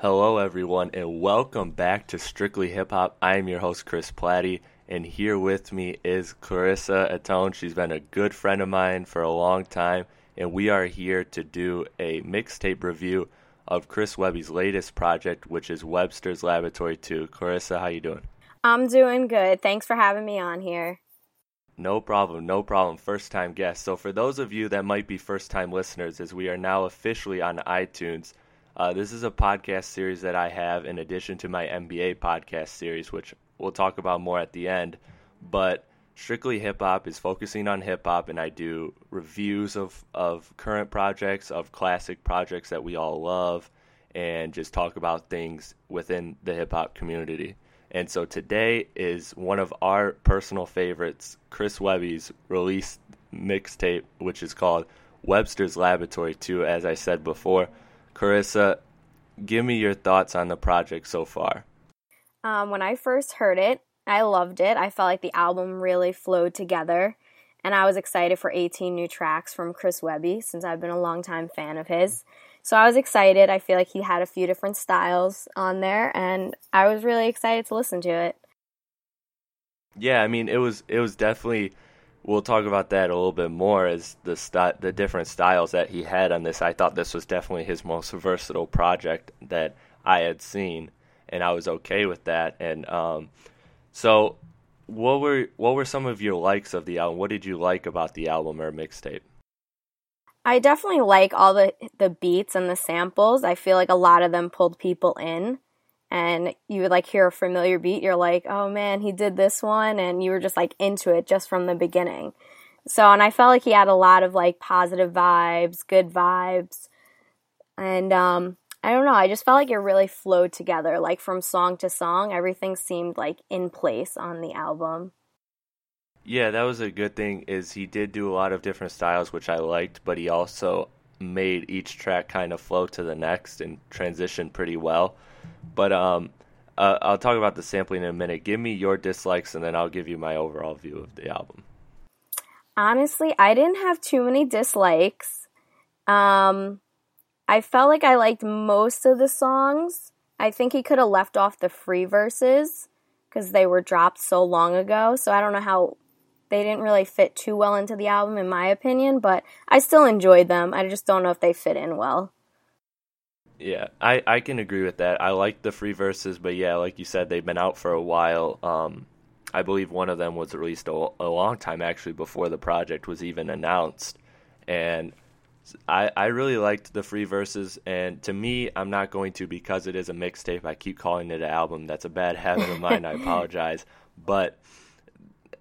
Hello, everyone, and welcome back to Strictly Hip Hop. I am your host, Chris Platte, and here with me is Clarissa Atone. She's been a good friend of mine for a long time, and we are here to do a mixtape review of Chris Webby's latest project, which is Webster's Laboratory 2. Clarissa, how you doing? I'm doing good. Thanks for having me on here. No problem, no problem. First time guest. So, for those of you that might be first time listeners, as we are now officially on iTunes, uh, this is a podcast series that I have in addition to my NBA podcast series, which we'll talk about more at the end. But Strictly Hip Hop is focusing on hip hop, and I do reviews of, of current projects, of classic projects that we all love, and just talk about things within the hip hop community. And so today is one of our personal favorites, Chris Webby's released mixtape, which is called Webster's Laboratory 2, as I said before. Carissa, give me your thoughts on the project so far. Um, when I first heard it, I loved it. I felt like the album really flowed together, and I was excited for 18 new tracks from Chris Webby since I've been a longtime fan of his. So I was excited. I feel like he had a few different styles on there, and I was really excited to listen to it. Yeah, I mean, it was it was definitely we'll talk about that a little bit more as the st- the different styles that he had on this. I thought this was definitely his most versatile project that I had seen, and I was okay with that. And um, so, what were what were some of your likes of the album? What did you like about the album or mixtape? I definitely like all the the beats and the samples. I feel like a lot of them pulled people in and you would like hear a familiar beat, you're like, oh man, he did this one, and you were just like into it just from the beginning. So, and I felt like he had a lot of like positive vibes, good vibes, and um, I don't know, I just felt like it really flowed together, like from song to song, everything seemed like in place on the album. Yeah, that was a good thing. Is he did do a lot of different styles, which I liked, but he also made each track kind of flow to the next and transition pretty well. But um, uh, I'll talk about the sampling in a minute. Give me your dislikes, and then I'll give you my overall view of the album. Honestly, I didn't have too many dislikes. Um, I felt like I liked most of the songs. I think he could have left off the free verses because they were dropped so long ago. So I don't know how they didn't really fit too well into the album, in my opinion, but I still enjoyed them. I just don't know if they fit in well. Yeah, I, I can agree with that. I like the free verses, but yeah, like you said, they've been out for a while. Um, I believe one of them was released a, a long time actually before the project was even announced, and I I really liked the free verses. And to me, I'm not going to because it is a mixtape. I keep calling it an album. That's a bad habit of mine. I apologize, but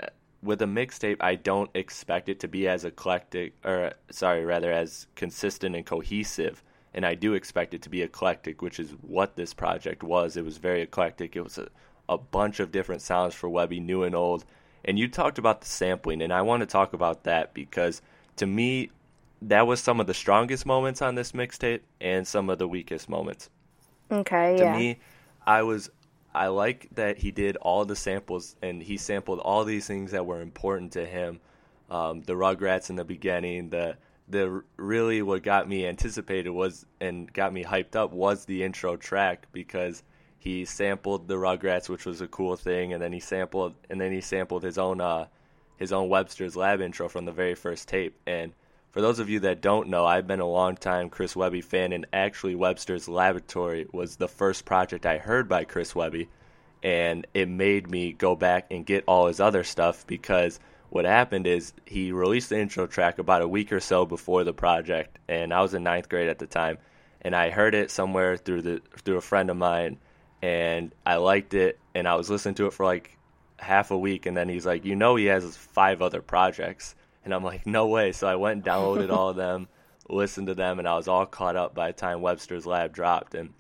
uh, with a mixtape, I don't expect it to be as eclectic, or sorry, rather as consistent and cohesive and I do expect it to be eclectic, which is what this project was. It was very eclectic. It was a, a bunch of different sounds for Webby, new and old. And you talked about the sampling, and I want to talk about that because to me, that was some of the strongest moments on this mixtape and some of the weakest moments. Okay, to yeah. me, I was I like that he did all the samples and he sampled all these things that were important to him. Um, the Rugrats in the beginning, the the really what got me anticipated was and got me hyped up was the intro track because he sampled the Rugrats, which was a cool thing, and then he sampled and then he sampled his own uh, his own Webster's Lab intro from the very first tape. And for those of you that don't know, I've been a long time Chris Webby fan, and actually Webster's Laboratory was the first project I heard by Chris Webby, and it made me go back and get all his other stuff because what happened is he released the intro track about a week or so before the project, and I was in ninth grade at the time, and I heard it somewhere through the through a friend of mine, and I liked it, and I was listening to it for like half a week, and then he's like, you know, he has five other projects, and I'm like, no way. So I went and downloaded all of them, listened to them, and I was all caught up by the time Webster's Lab dropped, and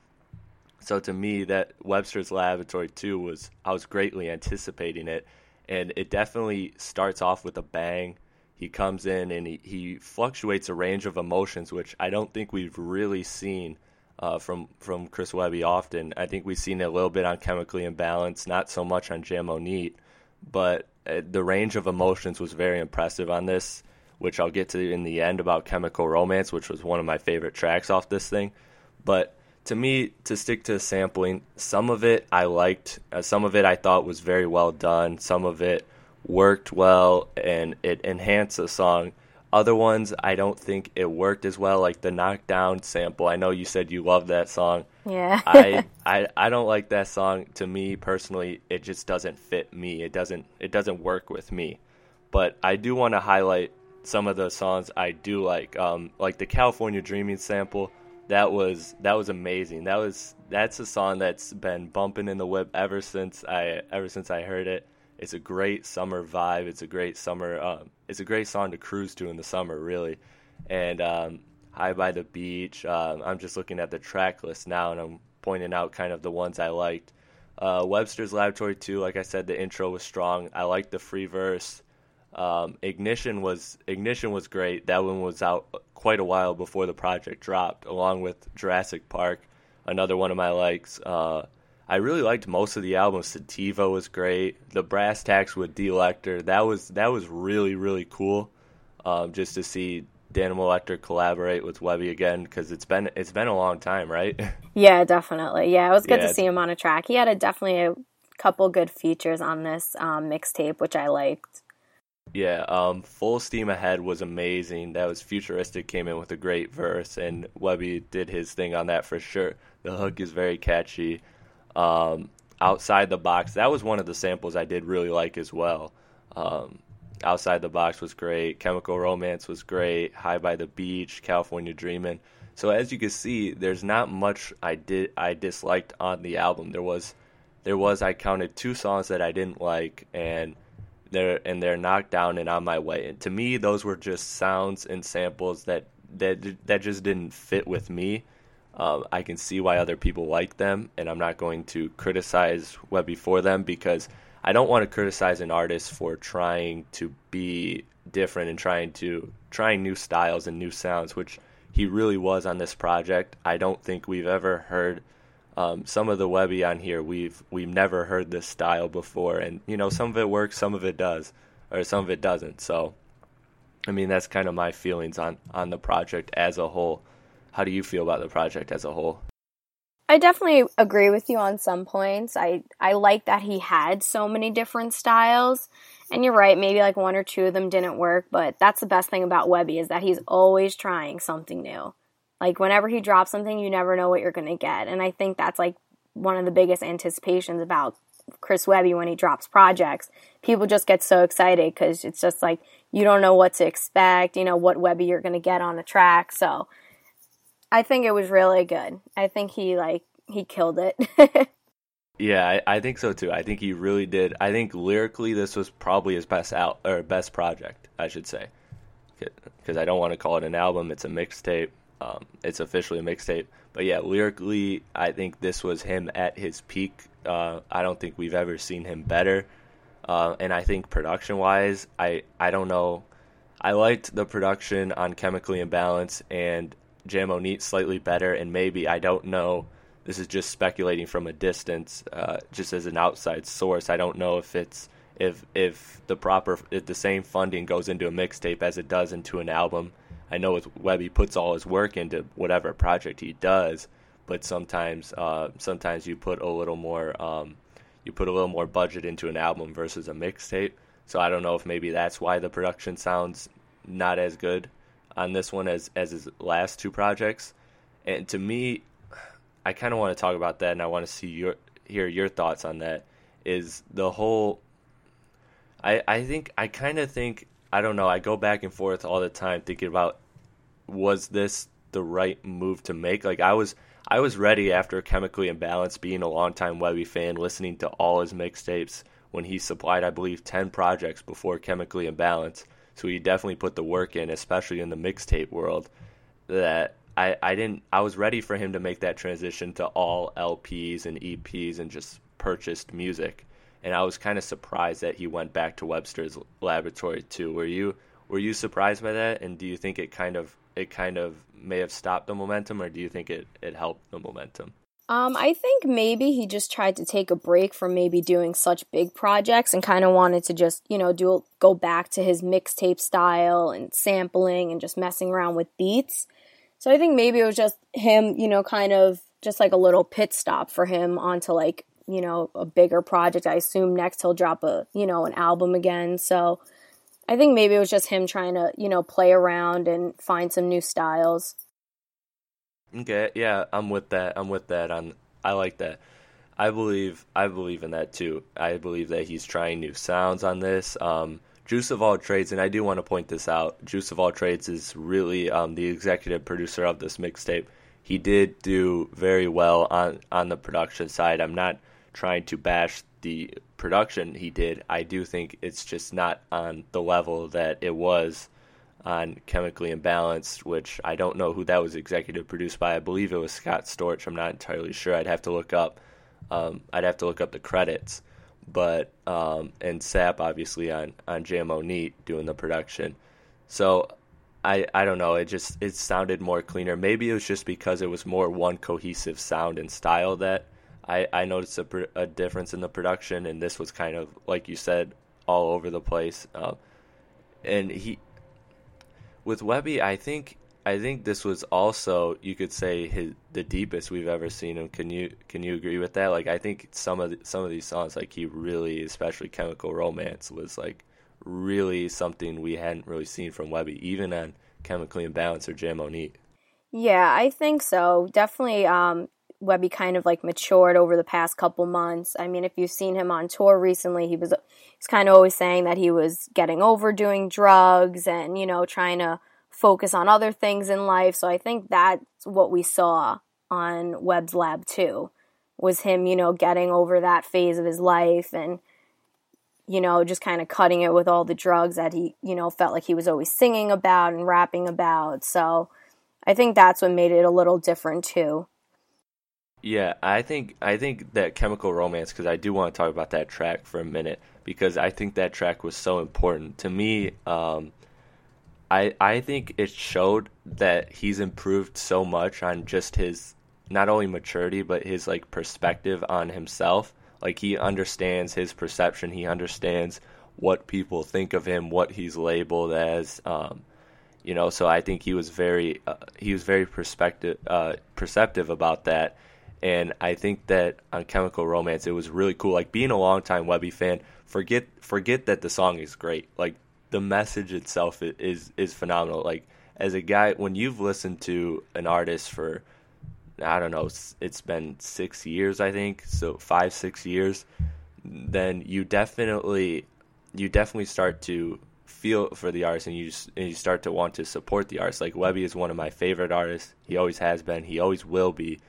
so to me, that Webster's Laboratory 2 was I was greatly anticipating it and it definitely starts off with a bang. He comes in and he, he fluctuates a range of emotions, which I don't think we've really seen uh, from from Chris Webby often. I think we've seen it a little bit on Chemically Imbalanced, not so much on Jamo Neat, but uh, the range of emotions was very impressive on this, which I'll get to in the end about Chemical Romance, which was one of my favorite tracks off this thing. But to me, to stick to sampling, some of it I liked, uh, some of it I thought was very well done, some of it worked well and it enhanced the song. Other ones, I don't think it worked as well, like the knockdown sample. I know you said you love that song. Yeah. I, I I don't like that song. To me personally, it just doesn't fit me. It doesn't it doesn't work with me. But I do want to highlight some of the songs I do like, um, like the California Dreaming sample. That was that was amazing. That was that's a song that's been bumping in the whip ever since I ever since I heard it. It's a great summer vibe. It's a great summer. Um, it's a great song to cruise to in the summer, really. And um, High by the Beach. Uh, I'm just looking at the track list now, and I'm pointing out kind of the ones I liked. Uh, Webster's Laboratory 2, like I said, the intro was strong. I liked the free verse. Um, Ignition was Ignition was great. That one was out quite a while before the project dropped, along with Jurassic Park, another one of my likes. Uh, I really liked most of the album. Sativa was great. The Brass Tacks with D. Lecter, that was that was really really cool. Um, just to see Danica Lecter collaborate with Webby again because it's been it's been a long time, right? Yeah, definitely. Yeah, it was good Yeah. to see him on a track. He had a definitely a couple good features on this um, mixtape, which I liked. Yeah, um, Full Steam Ahead was amazing. That was futuristic, came in with a great verse, and Webby did his thing on that for sure. The hook is very catchy. Um, Outside the Box, that was one of the samples I did really like as well. Um, Outside the Box was great. Chemical Romance was great. High by the Beach, California Dreamin'. So as you can see, there's not much I did I disliked on the album. There was there was I counted two songs that I didn't like and they're and they're knocked down and on my way. And to me, those were just sounds and samples that that that just didn't fit with me. Um, I can see why other people like them, and I'm not going to criticize Webby for them because I don't want to criticize an artist for trying to be different and trying to trying new styles and new sounds, which he really was on this project. I don't think we've ever heard um, some of the Webby on here. We've we've never heard this style before, and you know some of it works, some of it does, or some of it doesn't. So, I mean that's kind of my feelings on on the project as a whole. How do you feel about the project as a whole? I definitely agree with you on some points. I I like that he had so many different styles. And you're right, maybe like one or two of them didn't work, but that's the best thing about Webby is that he's always trying something new. Like whenever he drops something, you never know what you're going to get. And I think that's like one of the biggest anticipations about Chris Webby when he drops projects. People just get so excited cuz it's just like you don't know what to expect, you know, what Webby you're going to get on the track. So I think it was really good. I think he like he killed it. Yeah, I, I think so too. I think he really did. I think lyrically, this was probably his best out or best project, I should say, because I don't want to call it an album. It's a mixtape. Um, it's officially a mixtape. But yeah, lyrically, I think this was him at his peak. Uh, I don't think we've ever seen him better. Uh, and I think production wise, I I don't know. I liked the production on Chemically Imbalanced and Jamo Neat slightly better, and maybe I don't know. This is just speculating from a distance, uh, just as an outside source. I don't know if it's if if the proper if the same funding goes into a mixtape as it does into an album. I know with puts all his work into whatever project he does, but sometimes uh, sometimes you put a little more um, you put a little more budget into an album versus a mixtape. So I don't know if maybe that's why the production sounds not as good on this one as as his last two projects. And to me, I kind of want to talk about that, and I want to see your hear your thoughts on that. Is the whole? I I think I kind of think I don't know. I go back and forth all the time thinking about was this the right move to make? Like I was I was ready after Chemically Imbalanced, being a longtime Webby fan, listening to all his mixtapes when he supplied, I believe, ten projects before Chemically Imbalanced. So he definitely put the work in, especially in the mixtape world. That I, I didn't I was ready for him to make that transition to all LPs and EPs and just purchased music. And I was kind of surprised that he went back to Webster's laboratory too. Were you were you surprised by that? And do you think it kind of it kind of may have stopped the momentum or do you think it, it helped the momentum? Um, I think maybe he just tried to take a break from maybe doing such big projects and kind of wanted to just, you know, do go back to his mixtape style and sampling and just messing around with beats. So I think maybe it was just him, you know, kind of just like a little pit stop for him onto like you know a bigger project. I assume next he'll drop a you know an album again. So I think maybe it was just him trying to you know play around and find some new styles. Okay, yeah, I'm with that. I'm with that. On I like that. I believe I believe in that too. I believe that he's trying new sounds on this. Um, Juice of All Trades, and I do want to point this out. Juice of All Trades is really um, the executive producer of this mixtape. He did do very well on on the production side. I'm not trying to bash the production he did. I do think it's just not on the level that it was on Chemically Imbalanced, which I don't know who that was executive produced by. I believe it was Scott Storch. I'm not entirely sure. I'd have to look up. Um, I'd have to look up the credits, but um, and Sap obviously on on JMO Neat doing the production. So I I don't know. It just it sounded more cleaner. Maybe it was just because it was more one cohesive sound and style that I I noticed a, a difference in the production, and this was kind of like you said all over the place. Uh, and he with Webby, I think I think this was also you could say his the deepest we've ever seen him. Can you can you agree with that? Like I think some of the, some of these songs, like he really, especially Chemical Romance, was like really something we hadn't really seen from Webby, even on Chemically Imbalanced or JMO Neat. Yeah, I think so. Definitely, um, Webby kind of like matured over the past couple months. I mean, if you've seen him on tour recently, he was he's kind of always saying that he was getting over doing drugs and you know trying to focus on other things in life. So I think that's what we saw on Webb's Lab 2 was him, you know, getting over that phase of his life and you know, just kind of cutting it with all the drugs that he, you know, felt like he was always singing about and rapping about. So I think that's what made it a little different too. Yeah, I think I think that Chemical Romance because I do want to talk about that track for a minute because I think that track was so important to me. Um, I I think it showed that he's improved so much on just his not only maturity but his like perspective on himself. Like he understands his perception. He understands what people think of him, what he's labeled as. Um, you know, so I think he was very uh, he was very perspective uh, perceptive about that. And I think that on Chemical Romance, it was really cool. Like being a longtime Webby fan, forget forget that the song is great. Like the message itself is is phenomenal. Like as a guy, when you've listened to an artist for I don't know, it's been six years, I think, so five six years, then you definitely you definitely start to feel for the artist and you just, and you start to want to support the artist. Like Webby is one of my favorite artists. He always has been. He always will be.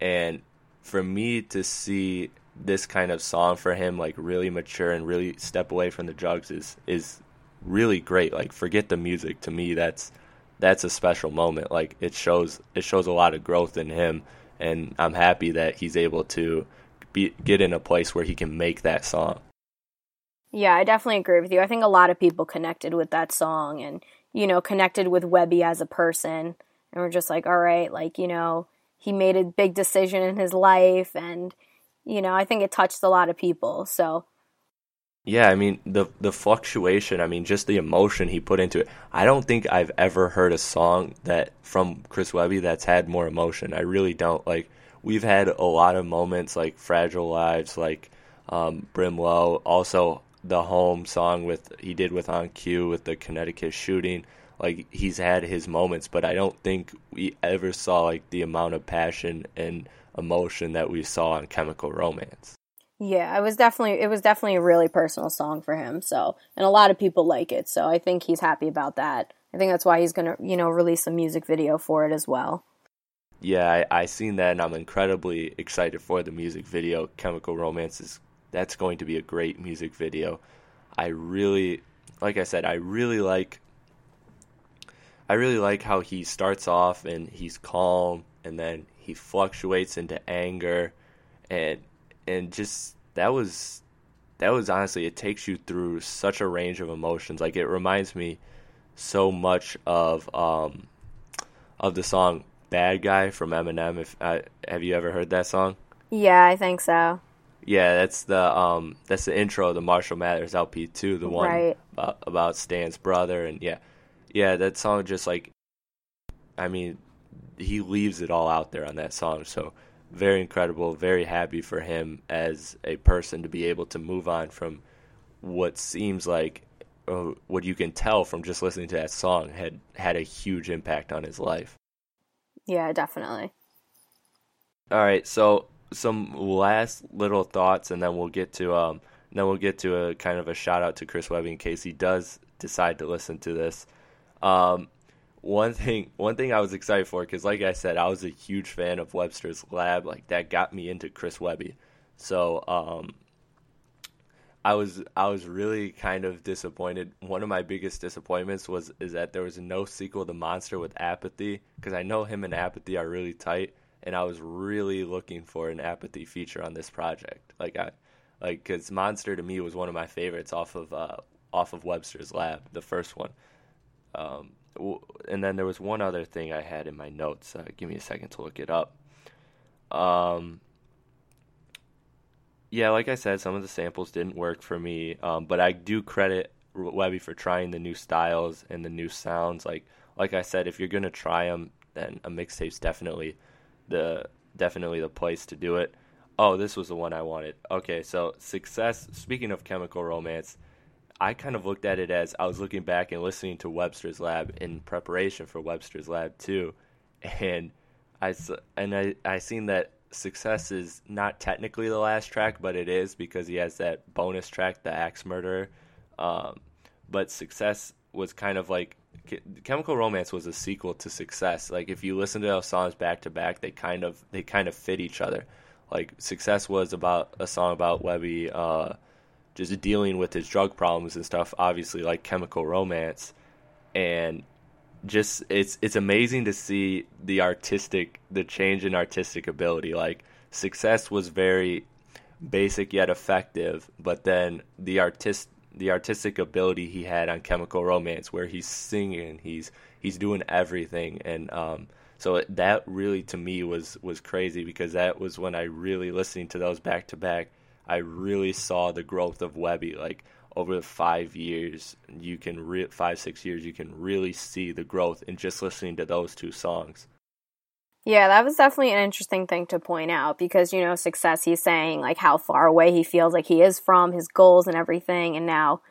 And for me to see this kind of song for him like really mature and really step away from the drugs is is really great. Like forget the music. To me, that's that's a special moment. Like it shows it shows a lot of growth in him, and I'm happy that he's able to be get in a place where he can make that song. Yeah, I definitely agree with you. I think a lot of people connected with that song, and you know, connected with Webby as a person, and we're just like, all right, like you know, he made a big decision in his life, and you know, I think it touched a lot of people. So yeah, I mean the the fluctuation. I mean, just the emotion he put into it. I don't think I've ever heard a song that from Chris Webby that's had more emotion. I really don't. Like we've had a lot of moments like "Fragile Lives," like um, "Brimlow." Also, the home song with he did with OnCue with the Connecticut shooting. Like he's had his moments, but I don't think we ever saw like the amount of passion and emotion that we saw on Chemical Romance. Yeah, it was definitely it was definitely a really personal song for him. So, and a lot of people like it. So, I think he's happy about that. I think that's why he's going to, you know, release a music video for it as well. Yeah, I, I seen that and I'm incredibly excited for the music video. Chemical Romance is that's going to be a great music video. I really like I said, I really like I really like how he starts off and he's calm and then he fluctuates into anger and and just that was that was honestly it takes you through such a range of emotions. Like it reminds me so much of um of the song "Bad Guy" from Eminem. If uh, have you ever heard that song? Yeah, I think so. Yeah, that's the um that's the intro of the Marshall Mathers LP two, the one right. about, about Stan's brother, and yeah, yeah, that song just like, I mean, he leaves it all out there on that song. So very incredible, very happy for him as a person to be able to move on from what seems like uh, what you can tell from just listening to that song had had a huge impact on his life. Yeah, definitely. All right, so some last little thoughts, and then we'll get to um, then we'll get to a kind of a shout out to Chris Webby in case he does decide to listen to this. Um, one thing, one thing I was excited for because, like I said, I was a huge fan of Webster's Lab. Like that got me into Chris Webby. So um, I was I was really kind of disappointed. One of my biggest disappointments was is that there was no sequel to Monster with Apathy because I know him and Apathy are really tight, and I was really looking for an Apathy feature on this project. Like I like because Monster to me was one of my favorites off of uh, off of Webster's Lab, the first one. Um, and then there was one other thing I had in my notes. Uh, give me a second to look it up. Um, yeah, like I said, some of the samples didn't work for me, um, but I do credit Webby for trying the new styles and the new sounds. Like like I said, if you're gonna try them, then a mixtape's definitely the definitely the place to do it. Oh, this was the one I wanted. Okay, so success. Speaking of Chemical Romance, I kind of looked at it as I was looking back and listening to Webster's Lab in preparation for Webster's Lab too, and I and I I seen that Success is not technically the last track, but it is because he has that bonus track, the Axe Murderer. Um, but Success was kind of like Chemical Romance was a sequel to Success. Like if you listen to those songs back to back, they kind of they kind of fit each other. Like Success was about a song about Webby uh, just dealing with his drug problems and stuff. Obviously, like Chemical Romance, and just it's it's amazing to see the artistic the change in artistic ability. Like success was very basic yet effective, but then the artist the artistic ability he had on Chemical Romance, where he's singing, he's he's doing everything, and um, so that really to me was was crazy because that was when I really listening to those back to back. I really saw the growth of Webby. Like over five years, you can re- five six years, you can really see the growth in just listening to those two songs. Yeah, that was definitely an interesting thing to point out because you know, success. He's saying like how far away he feels like he is from his goals and everything, and now,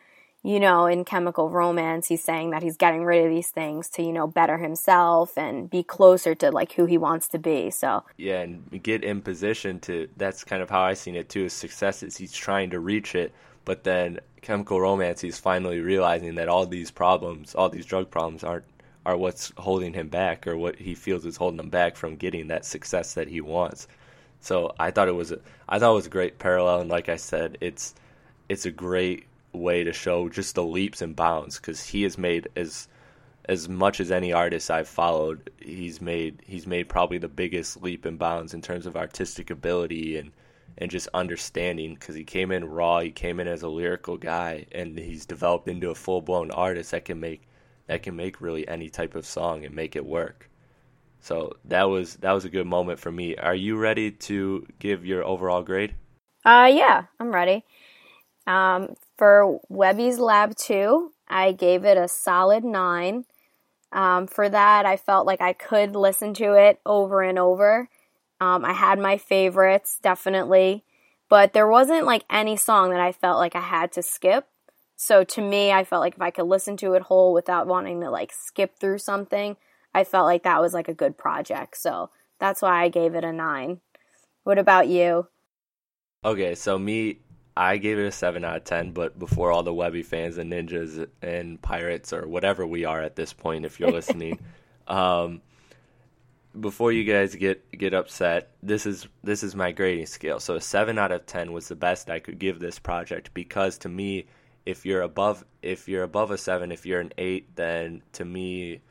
you know, in Chemical Romance, he's saying that he's getting rid of these things to you know better himself and be closer to like who he wants to be. So yeah, and get in position to. That's kind of how I seen it too. His success is he's trying to reach it, but then chemical romance, he's finally realizing that all these problems, all these drug problems, aren't are what's holding him back, or what he feels is holding him back from getting that success that he wants. So I thought it was a, I thought it was a great parallel, and like I said, it's it's a great way to show just the leaps and bounds because he has made as as much as any artist I've followed, he's made he's made probably the biggest leap and bounds in terms of artistic ability and and just understanding because he came in raw. He came in as a lyrical guy, and he's developed into a full blown artist that can make that can make really any type of song and make it work. So that was that was a good moment for me. Are you ready to give your overall grade? Uh yeah, I'm ready. Um, for Webby's Lab 2, I gave it a solid 9. Um, for that, I felt like I could listen to it over and over. Um, I had my favorites, definitely, but there wasn't like any song that I felt like I had to skip. So to me, I felt like if I could listen to it whole without wanting to like skip through something, I felt like that was like a good project. So that's why I gave it a nine. What about you? Okay, so me, I gave it a seven out of ten. But before all the Webby fans and ninjas and pirates or whatever we are at this point, if you're listening, um, before you guys get get upset, this is this is my grading scale. So a seven out of ten was the best I could give this project because to me, if you're above if you're above a seven, if you're an eight, then to me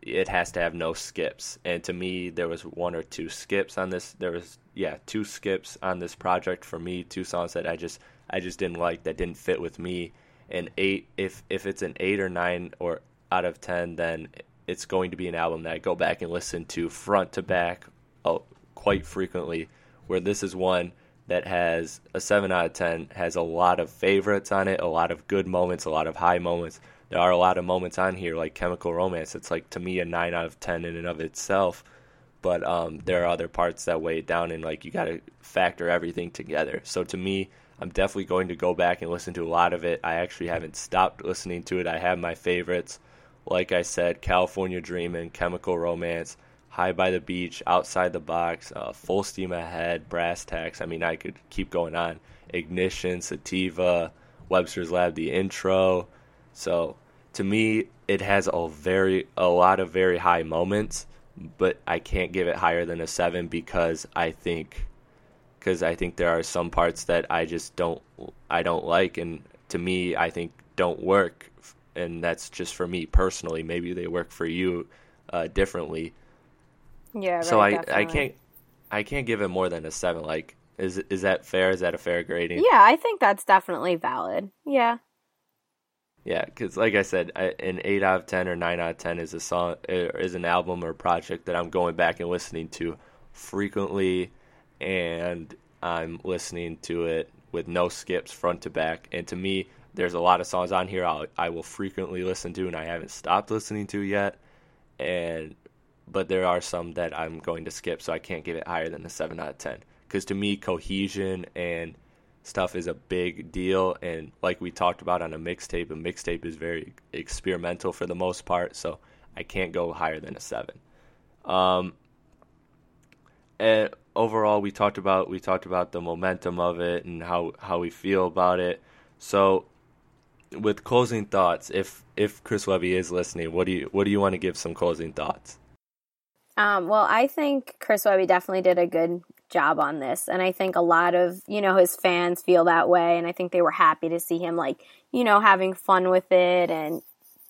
it has to have no skips. And to me there was one or two skips on this there was yeah, two skips on this project for me, two songs that I just I just didn't like that didn't fit with me. And eight if if it's an eight or nine or out of ten then it's going to be an album that I go back and listen to front to back oh, quite frequently. Where this is one that has a 7 out of 10, has a lot of favorites on it, a lot of good moments, a lot of high moments. there are a lot of moments on here like Chemical Romance. It's like to me a nine out of ten in and of itself. But um, there are other parts that weigh it down, and like you got to factor everything together. So to me, I'm definitely going to go back and listen to a lot of it. I actually haven't stopped listening to it. I have my favorites. Like I said, California Dreamin', Chemical Romance, High by the Beach, Outside the Box, uh, Full Steam Ahead, Brass Tacks. I mean, I could keep going on. Ignition, Sativa, Webster's Lab, the intro. So to me, it has a very a lot of very high moments, but I can't give it higher than a seven because I think because I think there are some parts that I just don't I don't like, and to me, I think don't work, and that's just for me personally. Maybe they work for you uh, differently. Yeah. Right, so I definitely. I can't I can't give it more than a seven. Like, is is that fair? Is that a fair grading? Yeah, I think that's definitely valid. Yeah. Yeah, because like I said, I, an eight out of ten or nine out of ten is a song, er, is an album or project that I'm going back and listening to frequently, and I'm listening to it with no skips, front to back. And to me, there's a lot of songs on here I'll, I will frequently listen to, and I haven't stopped listening to yet. And but there are some that I'm going to skip, so I can't give it higher than a seven out of ten. Because to me, cohesion and stuff is a big deal. And like we talked about on a mixtape a mixtape is very experimental for the most part. So i can't go higher than a seven. Um, and overall we talked about we talked about the momentum of it and how how we feel about it. So with closing thoughts if if chris webby is listening what do you what do you want to give some closing thoughts? Um, well, I think Chris Webby definitely did a good job on this. And I think a lot of, you know, his fans feel that way. And I think they were happy to see him, like, you know, having fun with it and,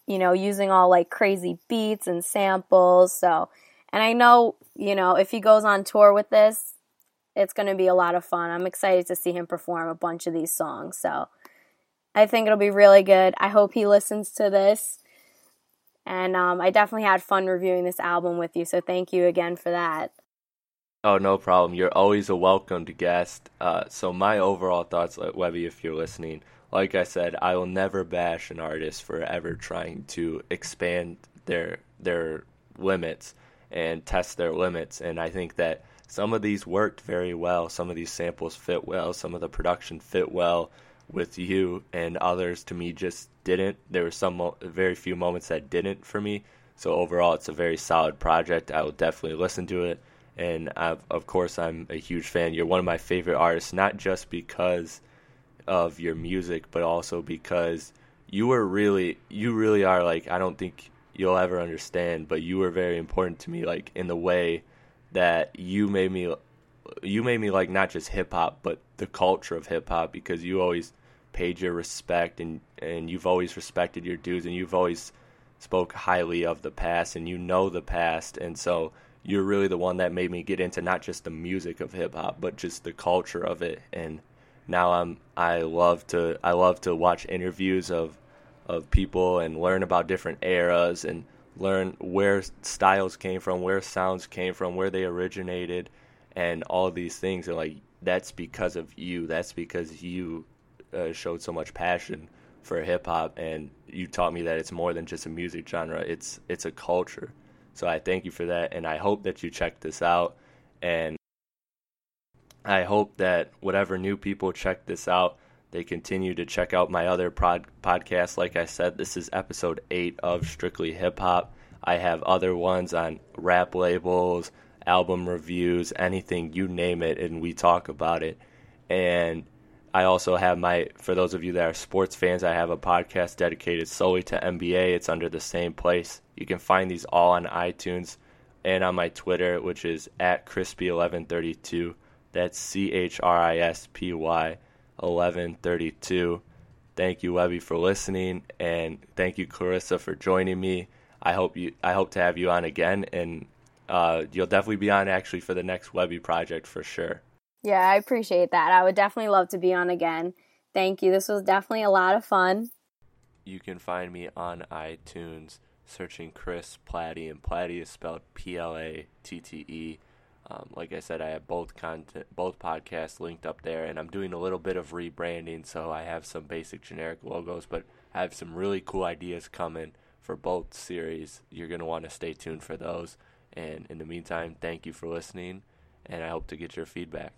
you know, using all like crazy beats and samples. So, and I know, you know, if he goes on tour with this, it's going to be a lot of fun. I'm excited to see him perform a bunch of these songs. So I think it'll be really good. I hope he listens to this and um, I definitely had fun reviewing this album with you. So thank you again for that. Oh, no problem. You're always a welcomed guest. Uh, so my overall thoughts, Webby, if you're listening, like I said, I will never bash an artist for ever trying to expand their their limits and test their limits. And I think that some of these worked very well. Some of these samples fit well. Some of the production fit well with you, and others to me just didn't. There were some very few moments that didn't for me. So overall, it's a very solid project. I will definitely listen to it, and I've, of course, I'm a huge fan. You're one of my favorite artists, not just because of your music, but also because you were really, you really are like I don't think you'll ever understand, but you were very important to me, like in the way that you made me, you made me like not just hip hop, but the culture of hip hop because you always paid your respect and and you've always respected your dudes and you've always spoke highly of the past and you know the past and so you're really the one that made me get into not just the music of hip hop but just the culture of it and now I'm I love to I love to watch interviews of of people and learn about different eras and learn where styles came from, where sounds came from, where they originated and all these things and like that's because of you. That's because you uh, showed so much passion for hip hop, and you taught me that it's more than just a music genre. It's it's a culture. So I thank you for that, and I hope that you check this out, and I hope that whatever new people check this out, they continue to check out my other pod- podcasts. Like I said, this is episode eight of Strictly Hip Hop. I have other ones on rap labels, album reviews, anything you name it, and we talk about it. And I also have my, for those of you that are sports fans, I have a podcast dedicated solely to NBA. It's under the same place. You can find these all on iTunes and on my Twitter, which is at chrispy1132. That's C H R I S P Y 1132. Thank you, Webby, for listening, and thank you, Clarissa, for joining me. I hope you, I hope to have you on again, and uh, you'll definitely be on actually for the next Webby project for sure. Yeah, I appreciate that. I would definitely love to be on again. Thank you. This was definitely a lot of fun. You can find me on iTunes searching Chris Platte, and Platte is spelled P L A T T E. Um, like I said, I have both content, both podcasts linked up there, and I'm doing a little bit of rebranding. So I have some basic generic logos, but I have some really cool ideas coming for both series. You're gonna want to stay tuned for those. And in the meantime, thank you for listening, and I hope to get your feedback.